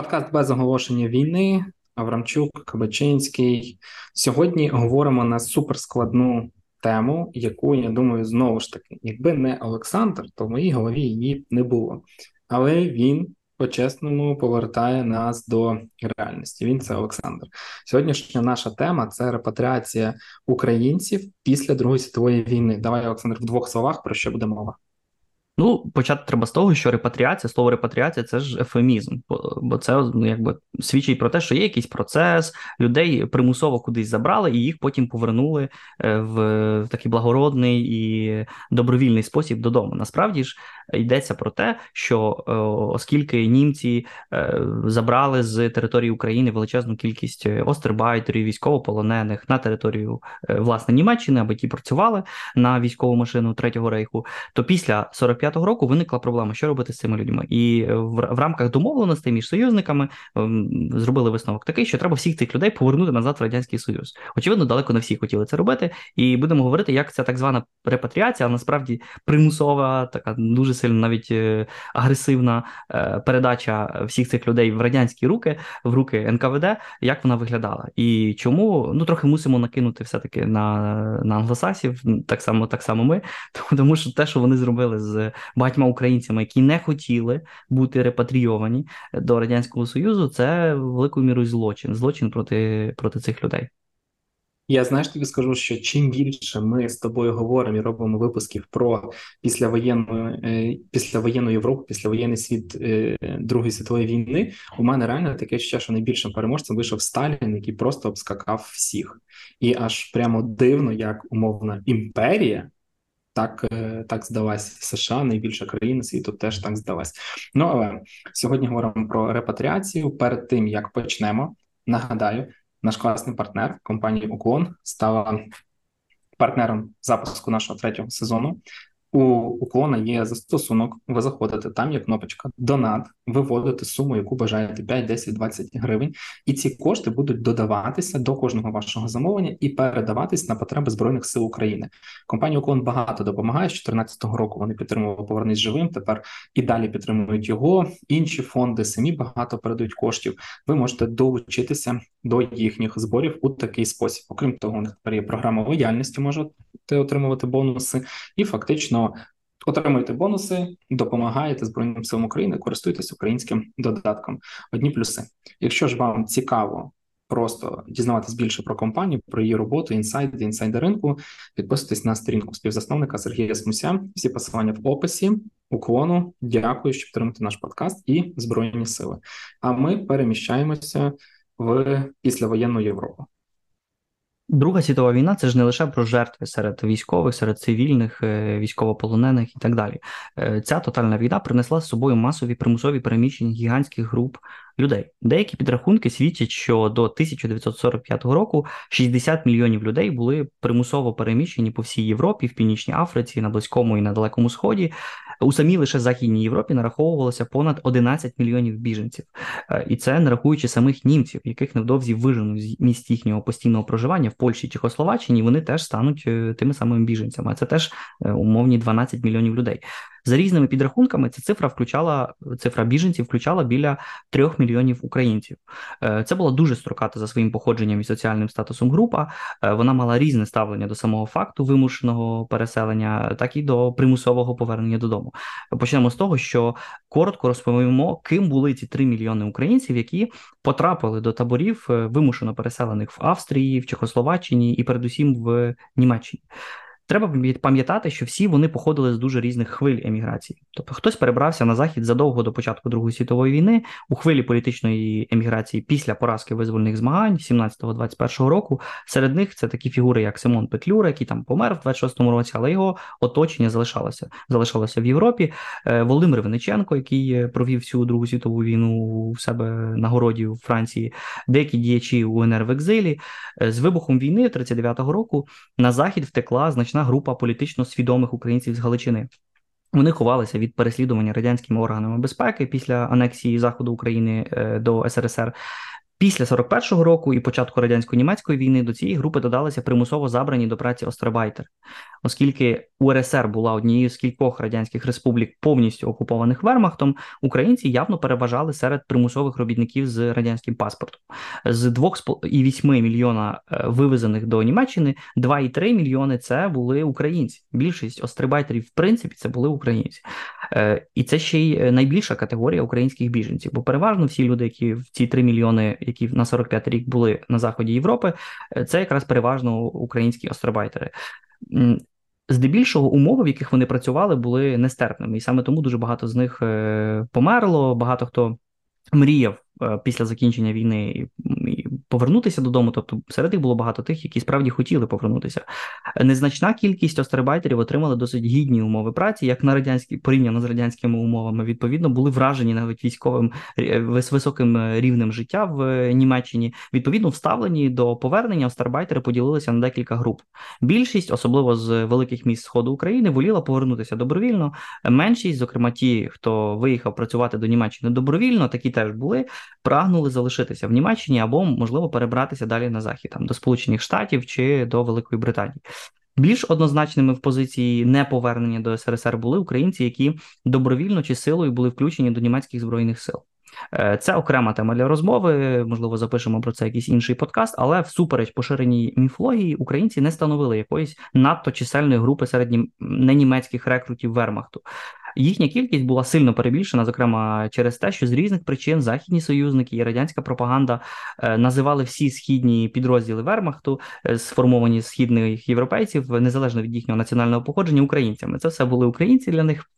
Подкаст без оголошення війни. Аврамчук, Кабачинський. Сьогодні говоримо на суперскладну тему, яку я думаю, знову ж таки, якби не Олександр, то в моїй голові її не було. Але він по-чесному повертає нас до реальності. Він це Олександр. Сьогоднішня наша тема це репатріація українців після Другої світової війни. Давай, Олександр, в двох словах про що буде мова. Ну, почати треба з того, що репатріація, слово репатріація це ж ефемізм, бо це ну, якби свідчить про те, що є якийсь процес, людей примусово кудись забрали, і їх потім повернули е, в, такий благородний і добровільний спосіб додому. Насправді ж йдеться про те, що е, оскільки німці е, забрали з території України величезну кількість остербайтерів, військовополонених на територію власне Німеччини, аби ті працювали на військову машину Третього рейху, то після 45 2005 року виникла проблема, що робити з цими людьми, і е, в, в рамках домовленостей між союзниками ем, зробили висновок такий, що треба всіх цих людей повернути назад в радянський союз. Очевидно, далеко не всі хотіли це робити, і будемо говорити, як ця так звана репатріація, а насправді примусова, така дуже сильно навіть е, агресивна е, передача всіх цих людей в радянські руки, в руки НКВД, як вона виглядала, і чому? Ну трохи мусимо накинути все таки на на англосасів, так само, так само ми, тому що те, що вони зробили з багатьма українцями, які не хотіли бути репатрійовані до радянського союзу, це великою мірою злочин, злочин проти, проти цих людей. Я знаєш, тобі скажу, що чим більше ми з тобою говоримо і робимо випусків про післявоєнну е, післявоєнну Європу, післявоєнний світ е, Другої світової війни, у мене реально таке ще, що найбільшим переможцем вийшов Сталін, який просто обскакав всіх, і аж прямо дивно, як умовна імперія так е, так здалась США, найбільша країна світу теж так здалась. Ну але сьогодні говоримо про репатріацію. Перед тим як почнемо, нагадаю, наш класний партнер компанія Уклон стала партнером запуску нашого третього сезону. У уклона є застосунок. Ви заходите, там є кнопочка Донат, виводите суму, яку бажаєте 5, 10, 20 гривень, і ці кошти будуть додаватися до кожного вашого замовлення і передаватись на потреби збройних сил України. Компанія Уклон багато допомагає з 2014 року. Вони підтримували повернись живим. Тепер і далі підтримують його. Інші фонди самі багато передають коштів. Ви можете долучитися до їхніх зборів у такий спосіб. Окрім того, у них тепер є програма лояльності, можете отримувати бонуси, і фактично отримуєте бонуси, допомагаєте Збройним силам України, користуйтесь українським додатком. Одні плюси. Якщо ж вам цікаво. Просто дізнаватись більше про компанію, про її роботу, інсайди, інсайди ринку. Підписуйтесь на сторінку співзасновника Сергія Смуся. Всі посилання в описі. Уклону. Дякую, що підтримуєте наш подкаст і Збройні Сили. А ми переміщаємося в післявоєнну Європу. Друга світова війна це ж не лише про жертви серед військових, серед цивільних, е, військовополонених і так далі. Е, ця тотальна війна принесла з собою масові примусові переміщення гігантських груп людей. Деякі підрахунки свідчать, що до 1945 року 60 мільйонів людей були примусово переміщені по всій Європі, в Північній Африці, на Близькому і на Далекому Сході. У самій лише Західній Європі нараховувалося понад 11 мільйонів біженців, е, і це не рахуючи самих німців, яких невдовзі виженуть з місць їхнього постійного проживання в Польщі і Чехословаччині, вони теж стануть е, тими самими біженцями. Це теж е, умовні 12 мільйонів людей. За різними підрахунками, ця цифра включала цифра біженців, включала біля трьох мільйонів українців. Е, це була дуже строката за своїм походженням і соціальним статусом група. Е, вона мала різне ставлення до самого факту вимушеного переселення, так і до примусового повернення додому. Почнемо з того, що коротко розповімо, ким були ці три мільйони українців, які потрапили до таборів е, вимушено переселених в Австрії, в Чехословаччині і, передусім, в Німеччині. Треба пам'ятати, що всі вони походили з дуже різних хвиль еміграції. Тобто хтось перебрався на захід задовго до початку Другої світової війни у хвилі політичної еміграції після поразки визвольних змагань 17-21 року. Серед них це такі фігури, як Симон Петлюра, який там помер в 26-му році, але його оточення залишалося залишалося в Європі. Е, Володимир Вениченко, який е, провів всю Другу світову війну у себе на городі у Франції, деякі діячі УНР в екзилі. Е, з вибухом війни 39-го року на захід втекла значна значна група політично свідомих українців з Галичини. Вони ховалися від переслідування радянськими органами безпеки після анексії заходу України е, до СРСР. Після 41-го року і початку радянсько-німецької війни до цієї групи додалися примусово забрані до праці острабайтери, оскільки УРСР була однією з кількох радянських республік повністю окупованих Вермахтом, українці явно переважали серед примусових робітників з радянським паспортом. З 2,8 мільйона е, вивезених до Німеччини 2,3 мільйони це були українці. Більшість острибайтерів, в принципі, це були українці. Е, і це ще й найбільша категорія українських біженців, бо переважно всі люди, які в ці 3 мільйони які на 45 рік були на заході Європи, е, це якраз переважно українські остробайтери. Здебільшого умови, в яких вони працювали, були нестерпними, і саме тому дуже багато з них е, померло. Багато хто мріяв Е, після закінчення війни повернутися додому. Тобто серед них було багато тих, які справді хотіли повернутися. Незначна кількість острибайтерів отримали досить гідні умови праці, як на радянські порівняно з радянськими умовами. Відповідно, були вражені навіть військовим е, високим е, рівнем життя в Німеччині. Відповідно, вставлені до повернення остарбайтери поділилися на декілька груп. Більшість, особливо з великих міст сходу України, воліла повернутися добровільно. Меншість, зокрема, ті, хто виїхав працювати до Німеччини добровільно, такі теж були прагнули залишитися в Німеччині або, можливо, перебратися далі на захід там до Сполучених Штатів чи до Великої Британії. Більш однозначними в позиції неповернення до СРСР були українці, які добровільно чи силою були включені до німецьких збройних сил. Е, це окрема тема для розмови. Можливо, запишемо про це якийсь інший подкаст, але всупереч поширеній міфології українці не становили якоїсь надто чисельної групи серед ненімецьких рекрутів Вермахту. Їхня кількість була сильно перебільшена, зокрема через те, що з різних причин західні союзники і радянська пропаганда е, називали всі східні підрозділи Вермахту, е, сформовані східних європейців, незалежно від їхнього національного походження, українцями. Це все були українці для них.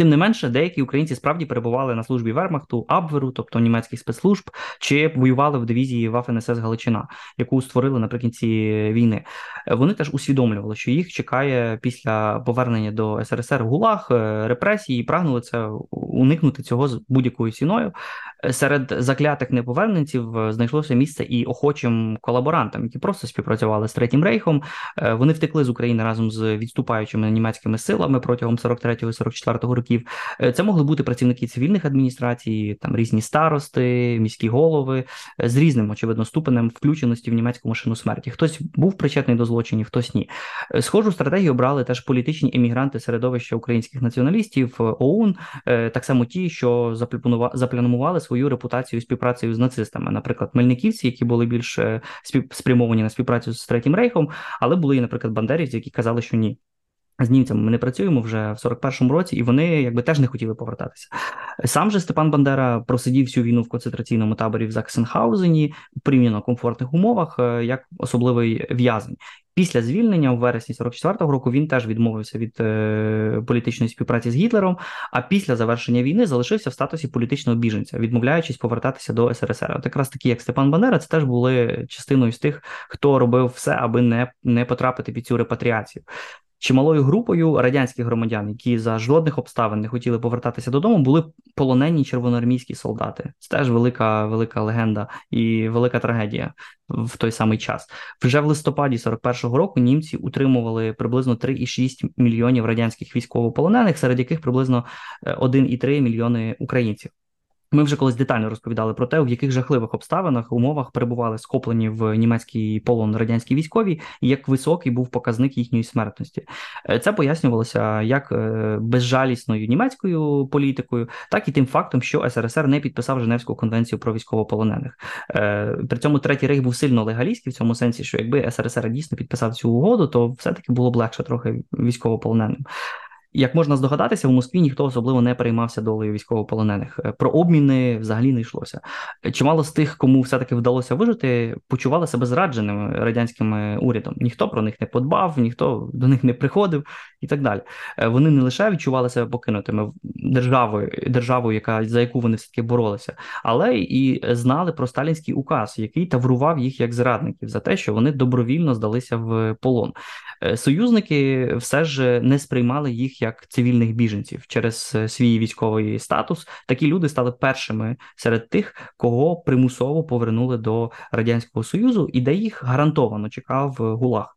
Тим не менше, деякі українці справді перебували на службі Вермахту, Абверу, тобто німецьких спецслужб, чи воювали в дивізії Вафен СС Галичина, яку створили наприкінці війни. Вони теж усвідомлювали, що їх чекає після повернення до СРСР гулаг, е, репресії, і прагнули це уникнути цього з будь-якою ціною. Серед заклятих неповерненців знайшлося місце і охочим колаборантам, які просто співпрацювали з третім рейхом. Е, вони втекли з України разом з відступаючими німецькими силами протягом 43-44 років. Е, це могли бути працівники цивільних адміністрацій, там різні старости, міські голови е, з різним очевидно ступенем включеності в німецьку машину смерті. Хтось був причетний до злочинів, хтось ні. Схожу стратегію обрали теж політичні емігранти середовища українських націоналістів ОУН, так само ті, що запланували свою репутацію співпрацею з нацистами, наприклад, мельниківці, які були більш е, спрямовані на співпрацю з третім рейхом, але були і, наприклад, бандерівці, які казали, що ні. З німцями ми не працюємо вже в 41-му році, і вони якби теж не хотіли повертатися. Сам же Степан Бандера просидів всю війну в концентраційному таборі в Заксенхаузені у порівняно комфортних умовах, е, як особливий в'язень. Після звільнення у вересні 44-го року він теж відмовився від е, політичної співпраці з Гітлером. А після завершення війни залишився в статусі політичного біженця, відмовляючись повертатися до СРСР. От якраз такі, як Степан Бандера, це теж були частиною з тих, хто робив все, аби не, не потрапити під цю репатріацію. Чималою групою радянських громадян, які за жодних обставин не хотіли повертатися додому, були полонені червоноармійські солдати. Це теж велика велика легенда і велика трагедія в той самий час. Вже в листопаді 41-го року німці утримували приблизно 3,6 мільйонів радянських військовополонених, серед яких приблизно 1,3 е, мільйони українців. Ми вже колись детально розповідали про те, в яких жахливих обставинах умовах перебували схоплені в німецький полон радянські військові, і як високий був показник їхньої смертності. Е, це пояснювалося як е, безжалісною німецькою політикою, так і тим фактом, що СРСР не підписав Женевську конвенцію про військовополонених. Е, при цьому третій рейх був сильно легалістський в цьому сенсі, що якби СРСР дійсно підписав цю угоду, то все таки було б легше трохи військовополоненим. Як можна здогадатися, в Москві ніхто особливо не переймався долею військовополонених. Е, про обміни взагалі не йшлося. Чимало з тих, кому все-таки вдалося вижити, почували себе зрадженими радянським урядом. Ніхто про них не подбав, ніхто до них не приходив і так далі. Е, вони не лише відчували себе покинутими державою, державою, яка за яку вони все таки боролися, але і знали про сталінський указ, який таврував їх як зрадників за те, що вони добровільно здалися в полон. Е, союзники все ж не сприймали їх як цивільних біженців через е, свій військовий статус. Такі люди стали першими серед тих, кого примусово повернули до радянського союзу, і де їх гарантовано чекав гулаг.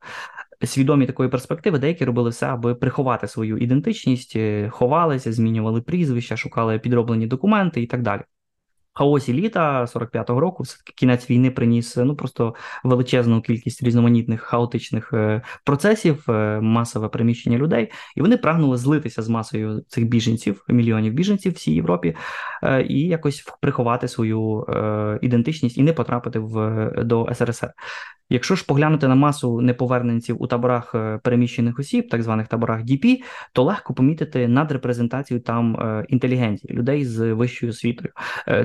Свідомі такої перспективи, деякі робили все, аби приховати свою ідентичність, е, ховалися, змінювали прізвища, шукали підроблені документи і так далі. Хаосі літа 45-го року, все таки кінець війни приніс ну просто величезну кількість різноманітних хаотичних е, процесів, е, масове приміщення людей, і вони прагнули злитися з масою цих біженців, мільйонів біженців всій Європі, е, і якось приховати свою ідентичність і не потрапити в до СРСР. Якщо ж поглянути на масу неповерненців у таборах переміщених осіб, так званих таборах ДІПІ, то легко помітити надрепрезентацію там інтелігенції, людей з вищою освітою.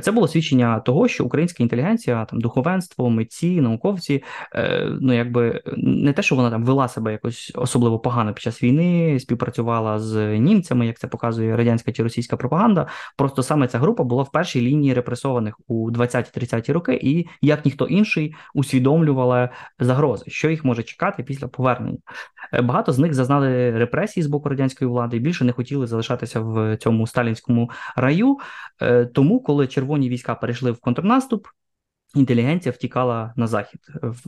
Це було свідчення того, що українська інтелігенція, там духовенство, митці, науковці, е, ну якби не те, що вона там вела себе якось особливо погано під час війни, співпрацювала з німцями, як це показує радянська чи російська пропаганда. Просто саме ця група була в першій лінії репресованих у 20-30-ті роки, і як ніхто інший усвідомлювала загрози, що їх може чекати після повернення. Е, багато з них зазнали репресії з боку радянської влади і більше не хотіли залишатися в цьому сталінському раю. Е, тому, коли червоні війська перейшли в контрнаступ, інтелігенція втікала на захід,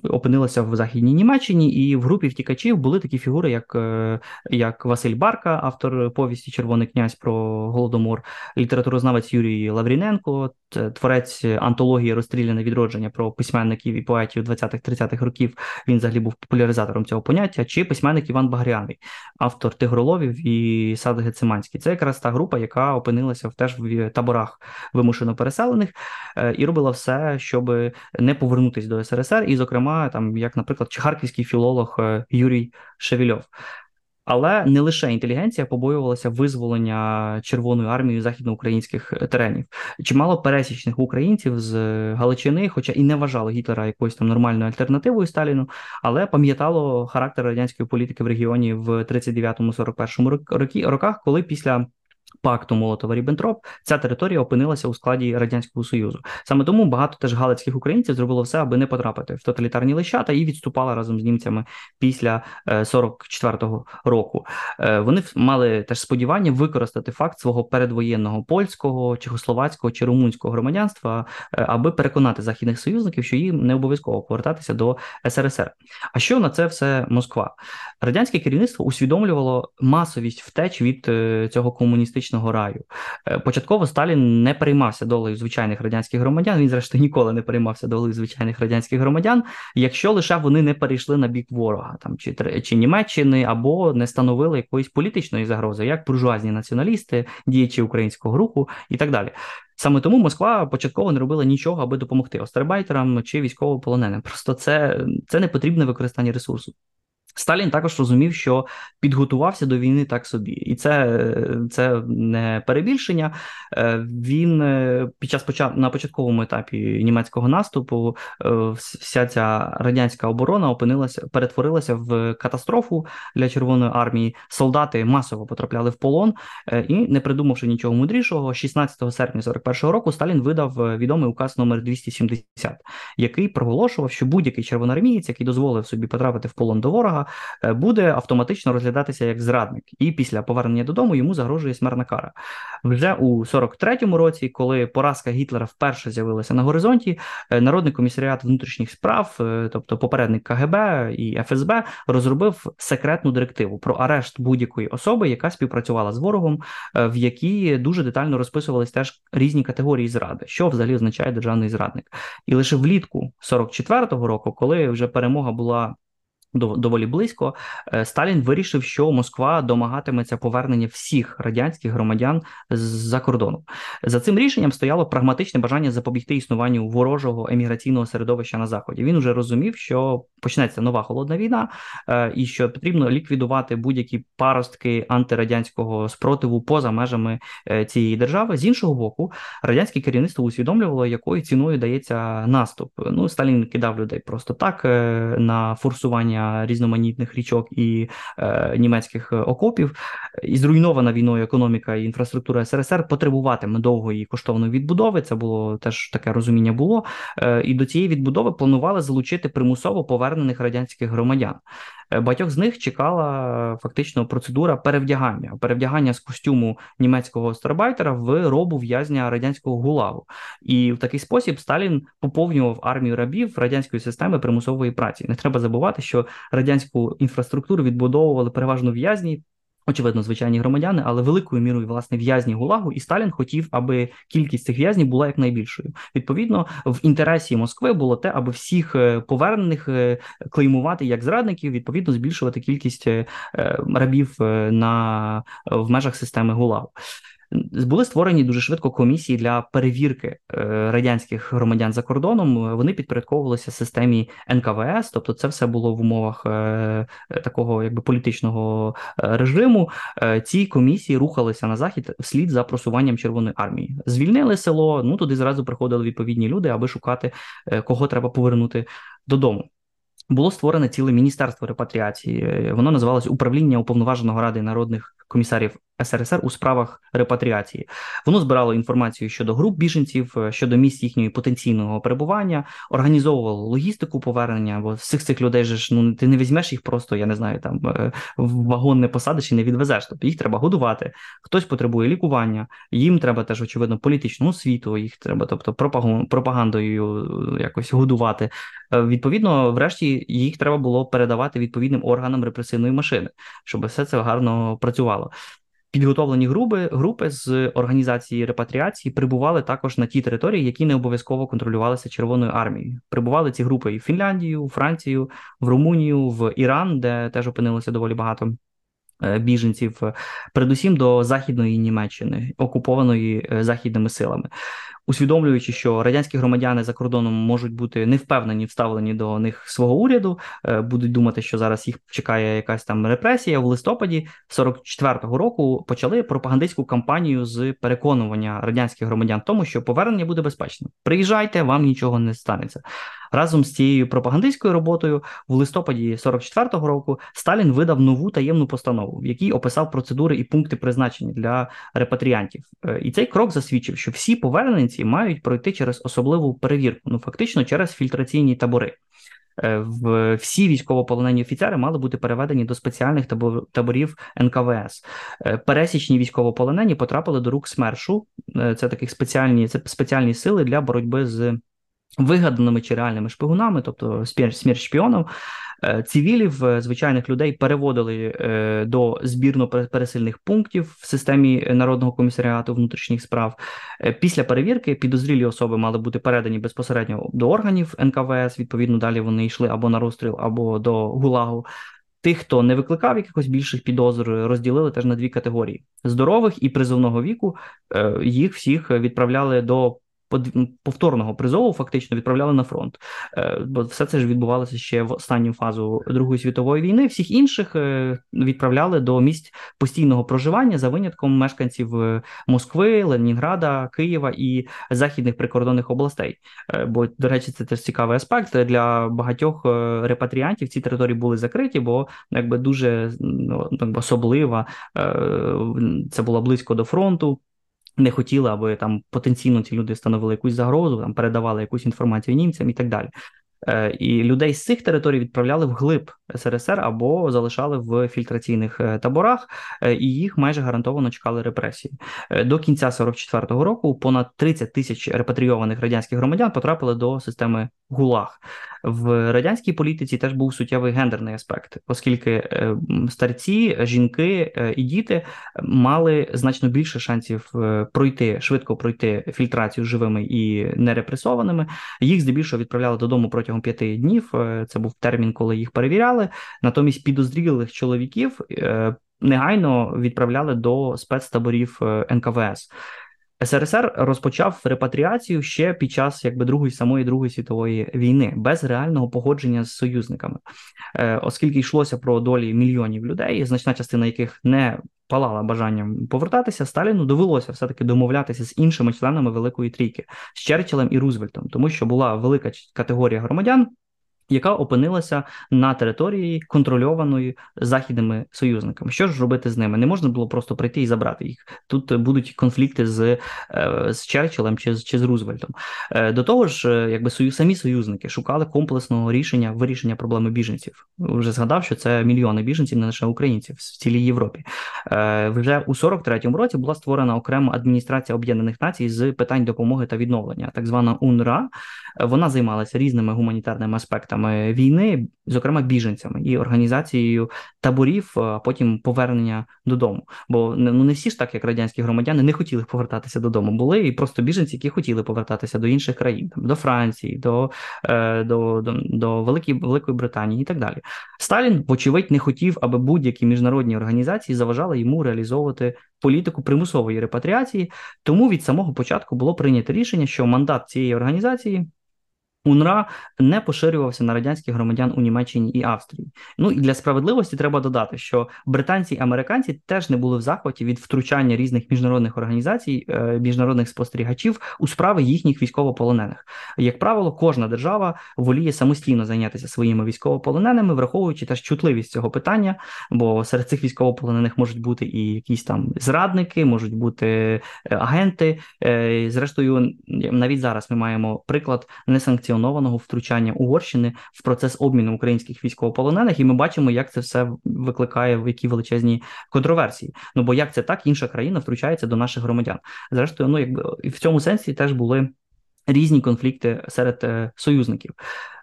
опинилася в західній Німеччині, і в групі втікачів були такі фігури, як е, як Василь Барка, автор повісті Червоний князь про голодомор, літературознавець Юрій Лавріненко, творець антології розстріляне відродження про письменників і поетів 20-30-х років. Він взагалі був популяризатором цього поняття, чи письменник Іван Багряний, автор Тигроловів і Сад Гециманський. Це якраз та група, яка опинилася теж в таборах вимушено переселених е, і робила все, щоб не повернутися до СРСР, і, зокрема, там, як, наприклад, харківський філолог е, Юрій Шевільов. Але не лише інтелігенція побоювалася визволення Червоною армією західноукраїнських теренів. Чимало пересічних українців з Галичини, хоча і не вважали Гітлера якоюсь там нормальною альтернативою Сталіну, але пам'ятало характер радянської політики в регіоні в 39-41 роках, коли після пакту Молотова Ріббентроп ця територія опинилася у складі радянського союзу. Саме тому багато теж галицьких українців зробило все, аби не потрапити в тоталітарні лищата і відступали разом з німцями після 44-го е, року. Е, вони мали теж сподівання використати факт свого передвоєнного польського, чехословацького чи румунського громадянства, е, аби переконати західних союзників, що їм не обов'язково повертатися до СРСР. А що на це все Москва? Радянське керівництво усвідомлювало масовість втеч від цього комуністичного комуністичного раю. Е, початково Сталін не переймався долею звичайних радянських громадян. Він, зрештою, ніколи не переймався долею звичайних радянських громадян, якщо лише вони не перейшли на бік ворога, там чи чи Німеччини, або не становили якоїсь політичної загрози, як буржуазні націоналісти, діячі українського руху і так далі. Саме тому Москва початково не робила нічого, аби допомогти остербайтерам чи військовополоненим. Просто це, це не потрібне використання ресурсу. Сталін також розумів, що підготувався до війни так собі, і це це не перебільшення. Е, він е, під час на початковому етапі німецького наступу е, вся ця радянська оборона опинилася, перетворилася в катастрофу для Червоної армії. Солдати масово потрапляли в полон і, не придумавши нічого мудрішого, 16 серпня 41-го року Сталін видав відомий указ номер 270, який проголошував, що будь-який червоноармієць, який дозволив собі потрапити в полон до ворога. Е, буде автоматично розглядатися як зрадник, і після повернення додому йому загрожує смертна кара. Вже у 43-му році, коли поразка Гітлера вперше з'явилася на горизонті, е, народний комісаріат внутрішніх справ, е, тобто попередник КГБ і ФСБ, розробив секретну директиву про арешт будь-якої особи, яка співпрацювала з ворогом, в якій дуже детально розписувались теж різні категорії зради, що взагалі означає державний зрадник. І лише влітку 44-го року, коли вже перемога була доволі близько, е, Сталін вирішив, що Москва домагатиметься повернення всіх радянських громадян з-за кордону. За цим рішенням стояло прагматичне бажання запобігти існуванню ворожого еміграційного середовища на заході. Він вже розумів, що почнеться нова холодна війна, е, і що потрібно ліквідувати будь-які паростки антирадянського спротиву поза межами е, цієї держави. З іншого боку, радянське керівництво усвідомлювало, якою ціною дається наступ. Ну Сталін кидав людей просто так на форсування різноманітних річок і е, німецьких окопів, і зруйнована війною економіка і інфраструктура СРСР потребуватиме довгої коштовної відбудови. Це було теж таке розуміння було. Е, і до цієї відбудови планували залучити примусово повернених радянських громадян. Е, багатьох з них чекала фактично процедура перевдягання, перевдягання з костюму німецького старбайтера в робу в'язня радянського гулаву. І в такий спосіб Сталін поповнював армію рабів радянської системи примусової праці. Не треба забувати, що радянську інфраструктуру відбудовували переважно в'язні. Очевидно, звичайні громадяни, але великою мірою власне в'язні Гулагу, і Сталін хотів, аби кількість цих в'язнів була якнайбільшою. Відповідно, в інтересі Москви було те, аби всіх е, повернених е, клеймувати як зрадників, відповідно, збільшувати кількість е, рабів на в межах системи Гулагу. Були створені дуже швидко комісії для перевірки е, радянських громадян за кордоном. Вони підпорядковувалися системі НКВС, тобто це все було в умовах е, такого якби політичного е, режиму. Ці комісії рухалися на захід вслід за просуванням Червоної армії. Звільнили село. Ну туди зразу приходили відповідні люди, аби шукати кого треба повернути додому. Було створене ціле міністерство репатріації. Воно називалось управління уповноваженого ради народних комісарів СРСР у справах репатріації. Воно збирало інформацію щодо груп біженців, е, щодо місць їхньої потенційного перебування, організовувало логістику повернення. Бо всіх цих людей ж ну ти не візьмеш їх просто, я не знаю, там е, в вагон не посадиш і не відвезеш. Тобто їх треба годувати. Хтось потребує лікування, їм треба теж очевидно політичну освіту. Їх треба, тобто пропагандою е, якось годувати. Відповідно, врешті їх треба було передавати відповідним органам репресивної машини, щоб все це гарно працювало. Підготовлені групи групи з організації репатріації прибували також на ті території, які не обов'язково контролювалися Червоною армією. Прибували ці групи і в Фінляндію, в Францію, в Румунію, в Іран, де теж опинилося доволі багато е, біженців, передусім до західної Німеччини, окупованої е, західними силами усвідомлюючи, що радянські громадяни за кордоном можуть бути не впевнені, вставлені до них свого уряду, е, будуть думати, що зараз їх чекає якась там репресія. В листопаді 44-го року почали пропагандистську кампанію з переконування радянських громадян тому, що повернення буде безпечним. Приїжджайте, вам нічого не станеться. Разом з цією пропагандистською роботою в листопаді 44-го року Сталін видав нову таємну постанову, в якій описав процедури і пункти призначення для репатріантів. Е, і цей крок засвідчив, що всі поверненці мають пройти через особливу перевірку, ну фактично через фільтраційні табори. Е, всі військовополонені офіцери мали бути переведені до спеціальних таборів НКВС. Е, пересічні військовополонені потрапили до рук СМЕРШу. Це такі спеціальні це спеціальні сили для боротьби з вигаданими чи реальними шпигунами, тобто смерть шпіонів, е, цивілів, е, звичайних людей переводили е, до збірно-пересильних пунктів в системі Народного комісаріату внутрішніх справ. Після перевірки підозрілі особи мали бути передані безпосередньо до органів НКВС. Відповідно, далі вони йшли або на розстріл, або до ГУЛАГу. Тих, хто не викликав якихось більших підозр, розділили теж на дві категорії: здорових і призовного віку. Їх всіх відправляли до повторного призову фактично відправляли на фронт, е, бо все це ж відбувалося ще в останню фазу Другої світової війни. Всіх інших е, відправляли до місць постійного проживання за винятком мешканців е, Москви, Ленінграда, Києва і західних прикордонних областей. Бо, до речі, це теж цікавий аспект для багатьох репатріантів. Ці території були закриті, бо якби дуже ну, особлива це було близько до фронту не хотіли, аби там потенційно ці люди становили якусь загрозу, там передавали якусь інформацію німцям і так далі. Е, і людей з цих територій відправляли в глиб СРСР або залишали в фільтраційних е, таборах, е, і їх майже гарантовано чекали репресії. До кінця 44-го року понад 30 тисяч репатрійованих радянських громадян потрапили до системи ГУЛАГ. В радянській політиці теж був суттєвий гендерний аспект, оскільки старці, жінки і діти мали значно більше шансів пройти швидко пройти фільтрацію живими і нерепресованими. Їх здебільшого відправляли додому протягом п'яти днів. Е, це був термін, коли їх перевіряли. Натомість підозрілих чоловіків е, негайно відправляли до спецтаборів е, НКВС. СРСР розпочав репатріацію ще під час якби другої самої Другої світової війни без реального погодження з союзниками, оскільки йшлося про долі мільйонів людей, значна частина яких не палала бажанням повертатися, Сталіну довелося все-таки домовлятися з іншими членами Великої Трійки з Черчиллем і Рузвельтом, тому що була велика категорія громадян, яка опинилася на території контрольованої західними союзниками. Що ж робити з ними? Не можна було просто прийти і забрати їх. Тут будуть конфлікти з е, з Черчиллем чи чи з Рузвельтом. Е, до того ж, е, якби союз, самі союзники шукали комплексного рішення вирішення проблеми біженців. Вже згадав, що це мільйони біженців, не лише українців в цілій Європі. Вже у 43-му році була створена окрема адміністрація Об'єднаних Націй з питань допомоги та відновлення, так звана УНРА. Вона займалася різними гуманітарними аспектами війни, зокрема біженцями і організацією таборів, а потім повернення додому. Бо ну не всі ж так, як радянські громадяни, не хотіли повертатися додому. Були і просто біженці, які хотіли повертатися до інших країн, там до Франції, до е, до, до, до Великої Великої Британії і так далі. Сталін, вочевидь, не хотів, аби будь-які міжнародні організації заважали йому реалізовувати політику примусової репатріації. Тому від самого початку було прийнято рішення, що мандат цієї організації. УНРА не поширювався на радянських громадян у Німеччині і Австрії. Ну і для справедливості треба додати, що британці і американці теж не були в захваті від втручання різних міжнародних організацій, е, міжнародних спостерігачів у справи їхніх військовополонених. Як правило, кожна держава воліє самостійно зайнятися своїми військовополоненими, враховуючи теж чутливість цього питання, бо серед цих військовополонених можуть бути і якісь там зрадники, можуть бути е, агенти. Е, зрештою, навіть зараз ми маємо приклад несанкціонованих санкціонованого втручання Угорщини в процес обміну українських військовополонених, і ми бачимо, як це все викликає в які величезні контроверсії. Ну бо як це так, інша країна втручається до наших громадян. Зрештою, ну якби в цьому сенсі теж були різні конфлікти серед е, союзників.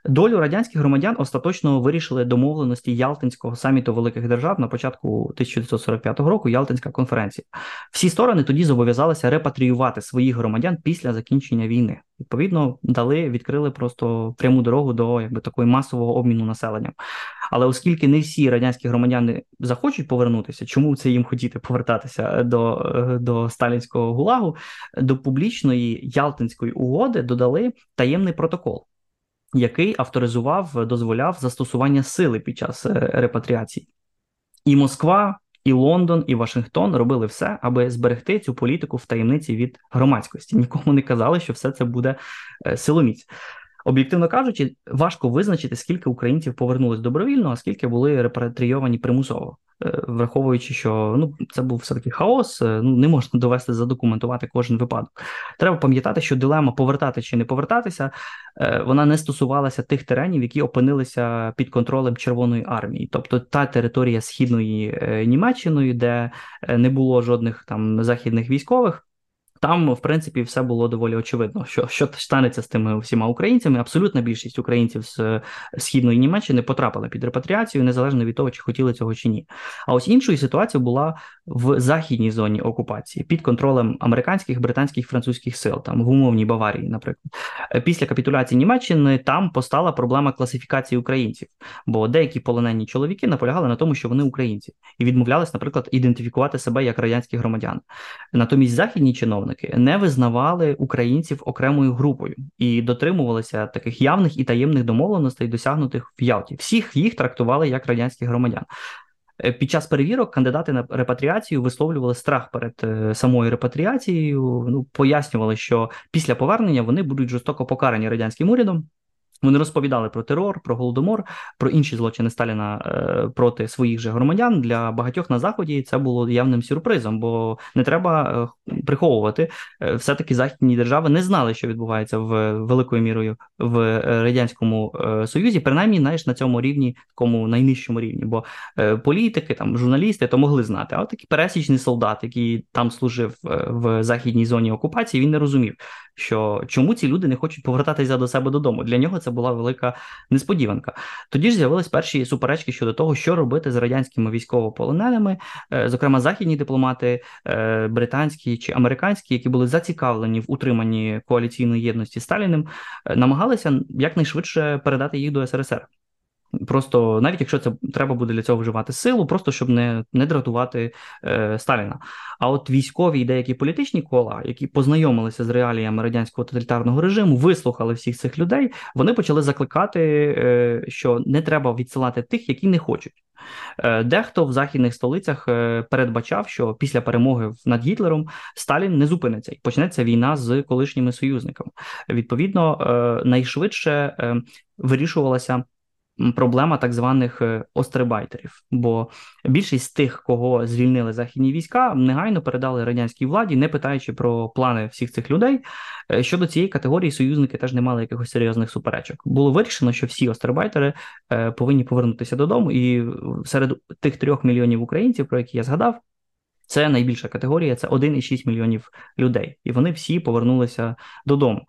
Долю радянських громадян остаточно вирішили домовленості Ялтинського саміту великих держав на початку 1945 року. Ялтинська конференція. Всі сторони тоді зобов'язалися репатріювати своїх громадян після закінчення війни. Відповідно, дали відкрили просто пряму дорогу до якби такої масового обміну населенням. Але оскільки не всі радянські громадяни захочуть повернутися, чому це їм хотіти повертатися до, е, до сталінського гулагу, до публічної Ялтинської угоди додали таємний протокол який авторизував, дозволяв застосування сили під час е, репатріації. І Москва, і Лондон, і Вашингтон робили все, аби зберегти цю політику в таємниці від громадськості. Нікому не казали, що все це буде е, силоміць. Об'єктивно кажучи, важко визначити, скільки українців повернулись добровільно, а скільки були репатрійовані примусово. Е, враховуючи, що ну це був все таки хаос, е, ну не можна довести задокументувати кожен випадок. Треба пам'ятати, що дилема повертати чи не повертатися, е, вона не стосувалася тих теренів, які опинилися під контролем Червоної армії, тобто та територія східної Німеччини, де не було жодних там західних військових. Там, в принципі, все було доволі очевидно, що що станеться з тими всіма українцями. Абсолютна більшість українців з східної Німеччини потрапила під репатріацію, незалежно від того, чи хотіли цього чи ні. А ось іншою ситуацією була в західній зоні окупації під контролем американських, британських французьких сил, там в умовній Баварії, наприклад. Після капітуляції Німеччини там постала проблема класифікації українців, бо деякі полонені чоловіки наполягали на тому, що вони українці, і відмовлялись, наприклад, ідентифікувати себе як радянські громадяни. Натомість західні чиновники чиновники не визнавали українців окремою групою і дотримувалися таких явних і таємних домовленостей, досягнутих в Ялті. Всіх їх трактували як радянських громадян. Е, під час перевірок кандидати на репатріацію висловлювали страх перед е, самою репатріацією. Ну пояснювали, що після повернення вони будуть жорстоко покарані радянським урядом. Вони розповідали про терор, про голодомор, про інші злочини Сталіна е, проти своїх же громадян для багатьох на заході. Це було явним сюрпризом, бо не треба е, приховувати. Е, Все таки західні держави не знали, що відбувається в великою мірою в радянському союзі, принаймні знаєш, на цьому рівні, такому найнижчому рівні. Бо політики, там журналісти то могли знати. А от такий пересічний солдат, який там служив в західній зоні окупації, він не розумів, що чому ці люди не хочуть повертатися до себе додому. Для нього це була велика несподіванка. Тоді ж з'явились перші суперечки щодо того, що робити з радянськими військовополоненими, е, зокрема західні дипломати, е, британські чи американські, які були зацікавлені в утриманні коаліційної єдності Сталіним, е, намагалися якнайшвидше передати їх до СРСР. Просто навіть якщо це треба буде для цього вживати силу, просто щоб не не дратувати е, Сталіна. А от військові і деякі політичні кола, які познайомилися з реаліями радянського тоталітарного режиму, вислухали всіх цих людей, вони почали закликати, е, що не треба відсилати тих, які не хочуть. Е, дехто в західних столицях е, передбачав, що після перемоги над Гітлером Сталін не зупиниться і почнеться війна з колишніми союзниками. Відповідно, е, найшвидше е, вирішувалася проблема так званих е, острибайтерів. Бо більшість тих, кого звільнили західні війська, негайно передали радянській владі, не питаючи про плани всіх цих людей. Е, щодо цієї категорії, союзники теж не мали якихось серйозних суперечок. Було вирішено, що всі острибайтери е, повинні повернутися додому, і серед тих трьох мільйонів українців, про які я згадав. Це найбільша категорія, це 1,6 мільйонів людей, і вони всі повернулися додому.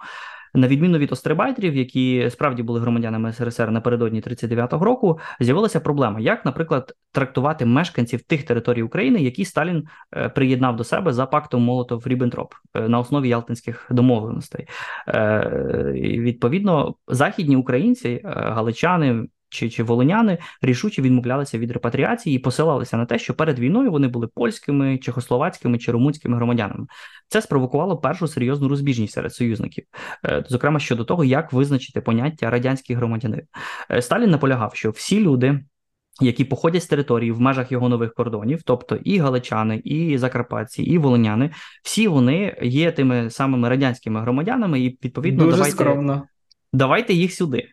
На відміну від острибайтерів, які справді були громадянами СРСР напередодні 39-го року, з'явилася проблема, як, наприклад, трактувати мешканців тих територій України, які Сталін е, приєднав до себе за пактом молотов ріббентроп е, на основі Ялтинських домовленостей. Е, відповідно, західні українці, галичани чи чи волиняни рішуче відмовлялися від репатріації і посилалися на те, що перед війною вони були польськими, чехословацькими чи румунськими громадянами. Це спровокувало першу серйозну розбіжність серед союзників, е, зокрема щодо того, як визначити поняття радянський громадянин. Е, Сталін наполягав, що всі люди. Які походять з території в межах його нових кордонів, тобто і галичани, і закарпатці, і волиняни, всі вони є тими самими радянськими громадянами, і відповідно Дуже давайте скромно. давайте їх сюди.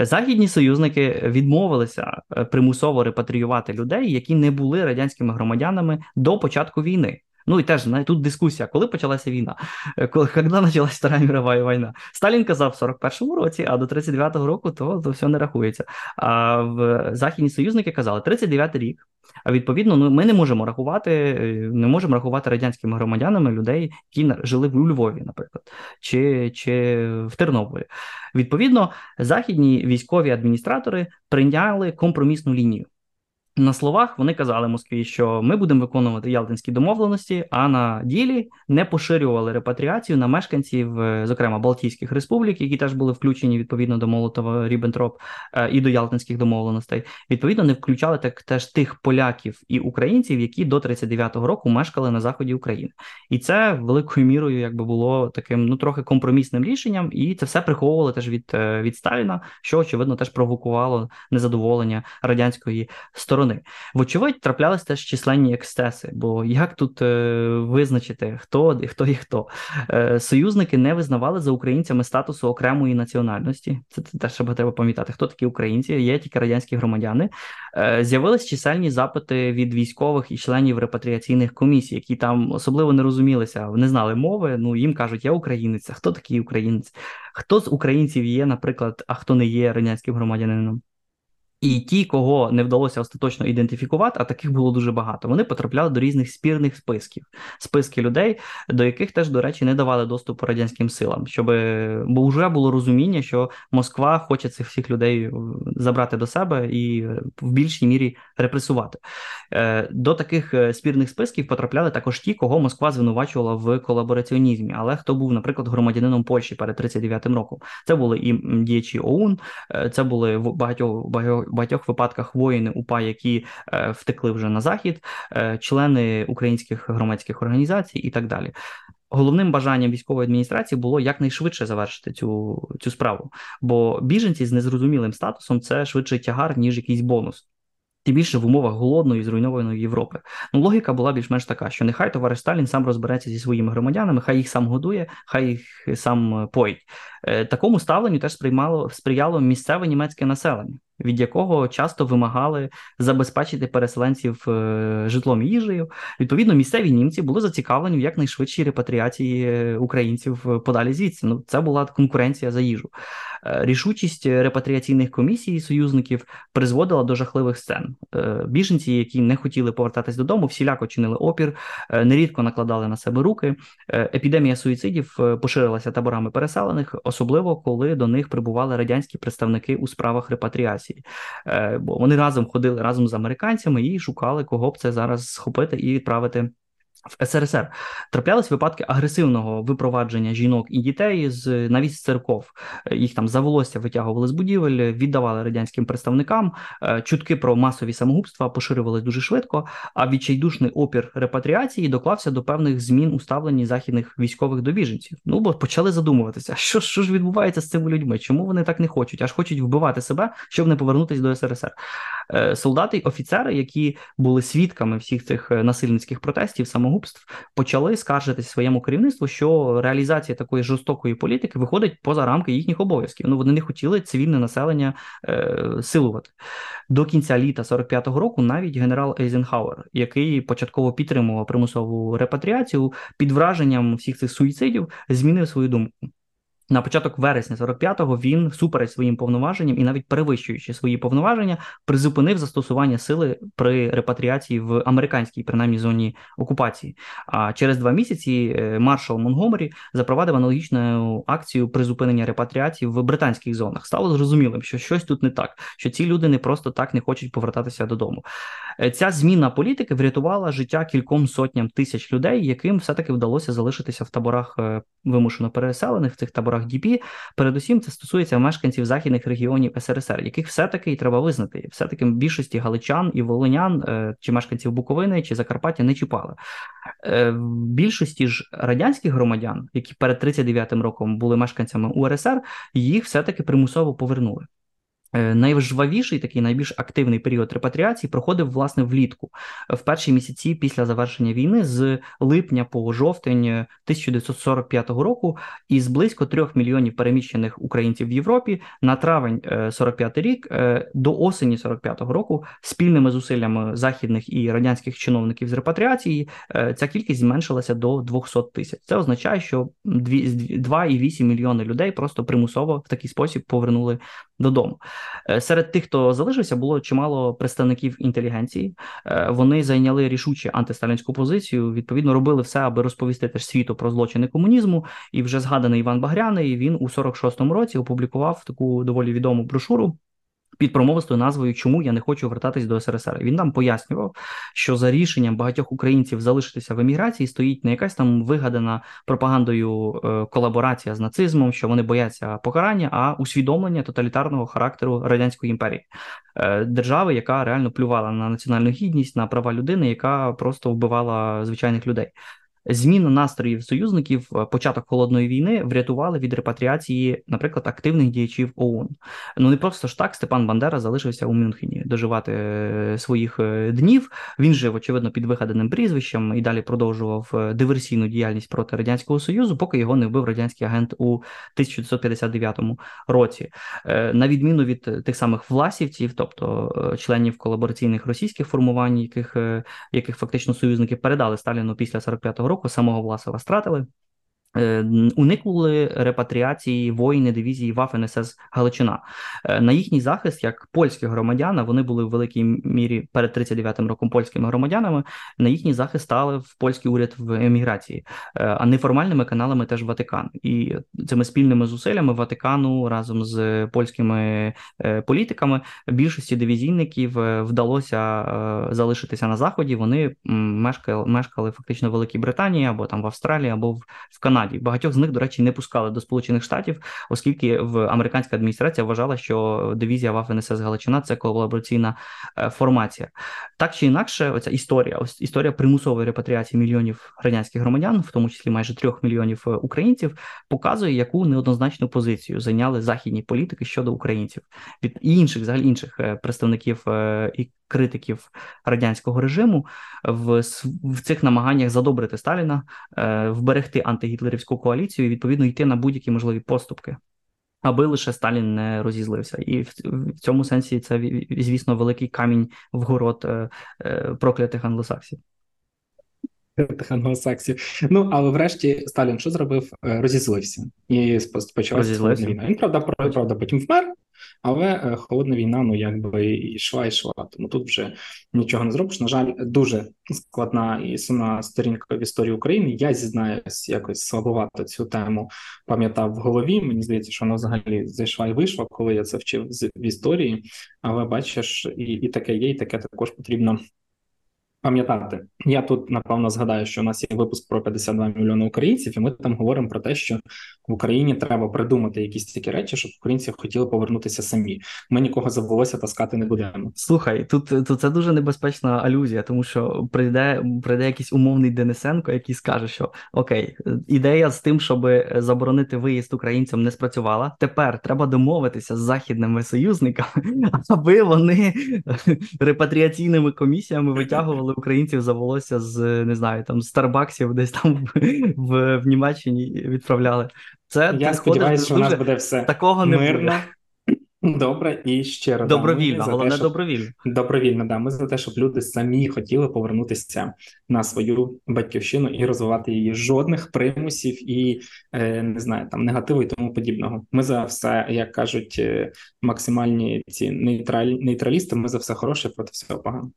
Західні союзники відмовилися е, примусово репатріювати людей, які не були радянськими громадянами до початку війни. Ну і теж тут дискусія, коли почалася війна, е, коли почалася Втора мірова війна. Сталін казав в 41-му році, а до 39-го року то, то все не рахується. А в західні союзники казали 39-й рік. А відповідно, ну ми не можемо рахувати, е, не можемо рахувати радянськими громадянами людей, які жили в Львові, наприклад, чи чи в Тернополі. Відповідно, західні військові адміністратори прийняли компромісну лінію. На словах вони казали Москві, що ми будемо виконувати ялтинські домовленості, а на ділі не поширювали репатріацію на мешканців, е, зокрема Балтійських республік, які теж були включені відповідно до Молотова Ріббентроп е, і до Ялтинських домовленостей. Відповідно, не включали так теж тих поляків і українців, які до 39-го року мешкали на заході України, і це великою мірою, якби було таким ну трохи компромісним рішенням, і це все приховували теж від, е, від Сталіна, що очевидно теж провокувало незадоволення радянської сторони сторони. Вочевидь, траплялись теж численні екстеси, бо як тут е, визначити, хто хто і хто? Е, Союзники не визнавали за українцями статусу окремої національності. Це, це теж треба пам'ятати, хто такі українці, є тільки радянські громадяни. Е, З'явились чисельні запити від військових і членів репатріаційних комісій, які там особливо не розумілися, не знали мови. Ну їм кажуть, я українець. а Хто такий українець? Хто з українців є, наприклад, а хто не є радянським громадянином? І ті, кого не вдалося остаточно ідентифікувати, а таких було дуже багато. Вони потрапляли до різних спірних списків, списки людей, до яких теж, до речі, не давали доступу радянським силам, щоб бо вже було розуміння, що Москва хоче цих всіх людей е, забрати до себе і е, в більшій мірі репресувати. Е, до таких спірних списків потрапляли також ті, кого Москва звинувачувала в колабораціонізмі, але хто був, наприклад, громадянином Польщі перед 39-м роком. Це були і діячі ОУН, це були багатьох багатьох багатьох випадках воїни УПА, які е, втекли вже на захід, е, члени українських громадських організацій і так далі. Головним бажанням військової адміністрації було якнайшвидше завершити цю цю справу, бо біженці з незрозумілим статусом це швидше тягар, ніж якийсь бонус. Тим більше в умовах голодної зруйнованої Європи. Ну, логіка була більш-менш така, що нехай товариш Сталін сам розбереться зі своїми громадянами, хай їх сам годує, хай їх сам поїть. Е, такому ставленню теж сприймало сприяло місцеве німецьке населення від якого часто вимагали забезпечити переселенців е, житлом і їжею. Відповідно, місцеві німці були зацікавлені в якнайшвидшій репатріації е, українців подалі звідси. Ну це була конкуренція за їжу. Е, рішучість репатріаційних комісій союзників призводила до жахливих сцен. Біженці, які не хотіли повертатись додому, всіляко чинили опір, нерідко накладали на себе руки. Епідемія суїцидів поширилася таборами переселених, особливо коли до них прибували радянські представники у справах репатріації е, бо вони разом ходили разом з американцями і шукали, кого б це зараз схопити і відправити в СРСР траплялись випадки агресивного випровадження жінок і дітей з навіть з церков. Їх там за волосся витягували з будівель, віддавали радянським представникам. Е, чутки про масові самогубства поширювалися дуже швидко. А відчайдушний опір репатріації доклався до певних змін у ставленні західних військових до біженців. Ну бо почали задумуватися, що що ж відбувається з цими людьми, чому вони так не хочуть, аж хочуть вбивати себе, щоб не повернутися до СРСР. Е, солдати й офіцери, які були свідками всіх цих е, насильницьких протестів, самогубств, почали скаржити своєму керівництву, що реалізація такої жорстокої політики виходить поза рамки їхніх обов'язків. Ну вони не хотіли цивільне населення е, силувати до кінця літа 45-го року. Навіть генерал Ейзенхауер, який початково підтримував примусову репатріацію, під враженням всіх цих суїцидів, змінив свою думку. На початок вересня 45-го він супереч своїм повноваженням і навіть перевищуючи свої повноваження, призупинив застосування сили при репатріації в американській принаймні зоні окупації. А через два місяці е, маршал Монгомері запровадив аналогічну акцію призупинення репатріації в британських зонах. Стало зрозумілим, що щось тут не так, що ці люди не просто так не хочуть повертатися додому. Е, ця зміна політики врятувала життя кільком сотням тисяч людей, яким все таки вдалося залишитися в таборах е, вимушено переселених в цих таборах ДІПІ. Передусім, це стосується мешканців західних регіонів СРСР, яких все-таки і треба визнати, все таки більшості галичан і волинян е, чи мешканців Буковини чи Закарпаття не чіпали. В більшості ж радянських громадян, які перед 39-м роком були мешканцями УРСР, їх все таки примусово повернули. Е, такий найбільш активний період репатріації проходив власне влітку в перші місяці після завершення війни з липня по жовтень 1945 року, із близько трьох мільйонів переміщених українців в Європі на травень 45 е, рік е, до осені 45-го року спільними зусиллями західних і радянських чиновників з репатріації ця кількість зменшилася до 200 тисяч. Це означає, що 2,8 мільйони людей просто примусово в такий спосіб повернули додому. Е, серед тих, хто залишився, було чимало представників інтелігенції. Е, вони зайняли рішуче антисталінську позицію. Відповідно, робили все, аби розповісти теж світу про злочини комунізму. І вже згаданий Іван Багряний він у 46-му році опублікував таку доволі відому брошуру під промовистою назвою Чому я не хочу вертатись до СРСР. Він нам пояснював, що за рішенням багатьох українців залишитися в еміграції стоїть не якась там вигадана пропагандою е, колаборація з нацизмом, що вони бояться покарання, а усвідомлення тоталітарного характеру радянської імперії, е, держави, яка реально плювала на національну гідність, на права людини, яка просто вбивала звичайних людей. Зміна настроїв союзників, е, початок холодної війни врятували від репатріації, наприклад, активних діячів ООН. Ну не просто ж так Степан Бандера залишився у Мюнхені доживати е, своїх е, днів. Він жив, очевидно, під вигаданим прізвищем і далі продовжував диверсійну діяльність проти радянського союзу, поки його не вбив радянський агент у 1959 році. На відміну від тих самих власівців, тобто членів колабораційних російських формувань, яких яких фактично союзники передали Сталіну після 45-го року року самого Власова стратили. Е, уникнули репатріації воїни дивізії Waffen СС Галичина е, на їхній захист, як польські громадяни, вони були в великій мірі перед 39-м роком польськими громадянами. На їхній захист стали в польський уряд в еміграції, е, а неформальними каналами теж Ватикан. І цими спільними зусиллями Ватикану разом з польськими політиками більшості дивізійників вдалося залишитися на заході. Вони мешкали мешкали фактично в Великій Британії або там в Австралії, або в Канаді. Канаді. Багатьох з них, до речі, не пускали до Сполучених Штатів, оскільки в американська адміністрація вважала, що дивізія Waffen СС Галичина це колабораційна е, формація. Так чи інакше, оця історія, ось історія примусової репатріації мільйонів радянських громадян, в тому числі майже трьох мільйонів е, українців, показує, яку неоднозначну позицію зайняли західні політики щодо українців від інших взагалі інших е, представників і критиків радянського режиму в в цих намаганнях задобрити Сталіна, вберегти антигітлерівську коаліцію і відповідно йти на будь-які можливі поступки. Аби лише Сталін не розізлився, і в, цьому сенсі це звісно великий камінь в город е, е, проклятих англосаксів. Англосаксів. Ну але врешті Сталін що зробив? Е, розізлився і почалася війна. Він правда правда потім вмер, але е, холодна війна, ну якби йшла, йшла. Тому тут вже нічого не зробиш. На жаль, дуже складна і сумна сторінка в історії України. Я зізнаюсь, якось слабовато цю тему пам'ятав в голові. Мені здається, що вона взагалі зайшла і вийшла, коли я це вчив в історії. Але бачиш, і, і таке є, і таке також потрібно пам'ятати. Я тут напевно згадаю, що у нас є випуск про 52 мільйони українців, і ми там говоримо про те, що в Україні треба придумати якісь такі речі, щоб українці хотіли повернутися самі. Ми нікого за волосся таскати не будемо. Слухай, тут тут це дуже небезпечна алюзія, тому що прийде прийде якийсь умовний Денисенко, який скаже, що окей, ідея з тим, щоб заборонити виїзд українцям, не спрацювала. Тепер треба домовитися з західними союзниками, аби вони репатріаційними комісіями витягували українців за волосся з не знаю, там Старбаксів, десь там в, в, в Німеччині відправляли. Це я сподіваюся, що у нас буде все такого мирно. Не Добре, і ще раз добровільно, да, головне те, щоб... добровільно. Добровільно, да. Ми за те, щоб люди самі хотіли повернутися на свою батьківщину і розвивати її. Жодних примусів і е, не знаю, там негативу і тому подібного. Ми за все, як кажуть, е, максимальні ці нейтраль... нейтралісти. Ми за все хороше проти всього поганого.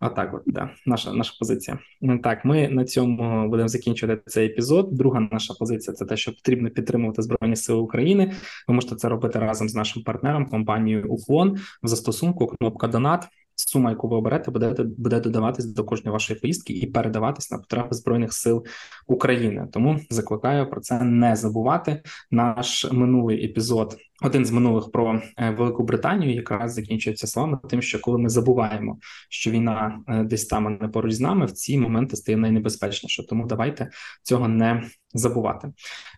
Отак, от да, наша наша позиція. Так, ми на цьому будемо закінчувати цей епізод. Друга наша позиція це те, що потрібно підтримувати збройні сили України. Ви можете це робити разом з нашим партнером, компанією Уклон в застосунку. Кнопка Донат. Сума, яку ви оберете, буде буде додаватись до кожної вашої поїздки і передаватись на потреби збройних сил України. Тому закликаю про це не забувати. Наш минулий епізод один з минулих про е, Велику Британію якраз закінчується словами тим, що коли ми забуваємо, що війна е, десь там не поруч з нами, в ці моменти стає найнебезпечніше. Тому давайте цього не забувати.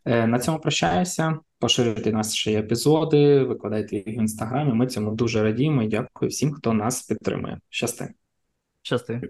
Е, на цьому прощаюся. Поширюйте наші епізоди, викладайте їх в інстаграмі. Ми цьому дуже радіємо і дякую всім, хто нас підтримує. Щасти. Щасти.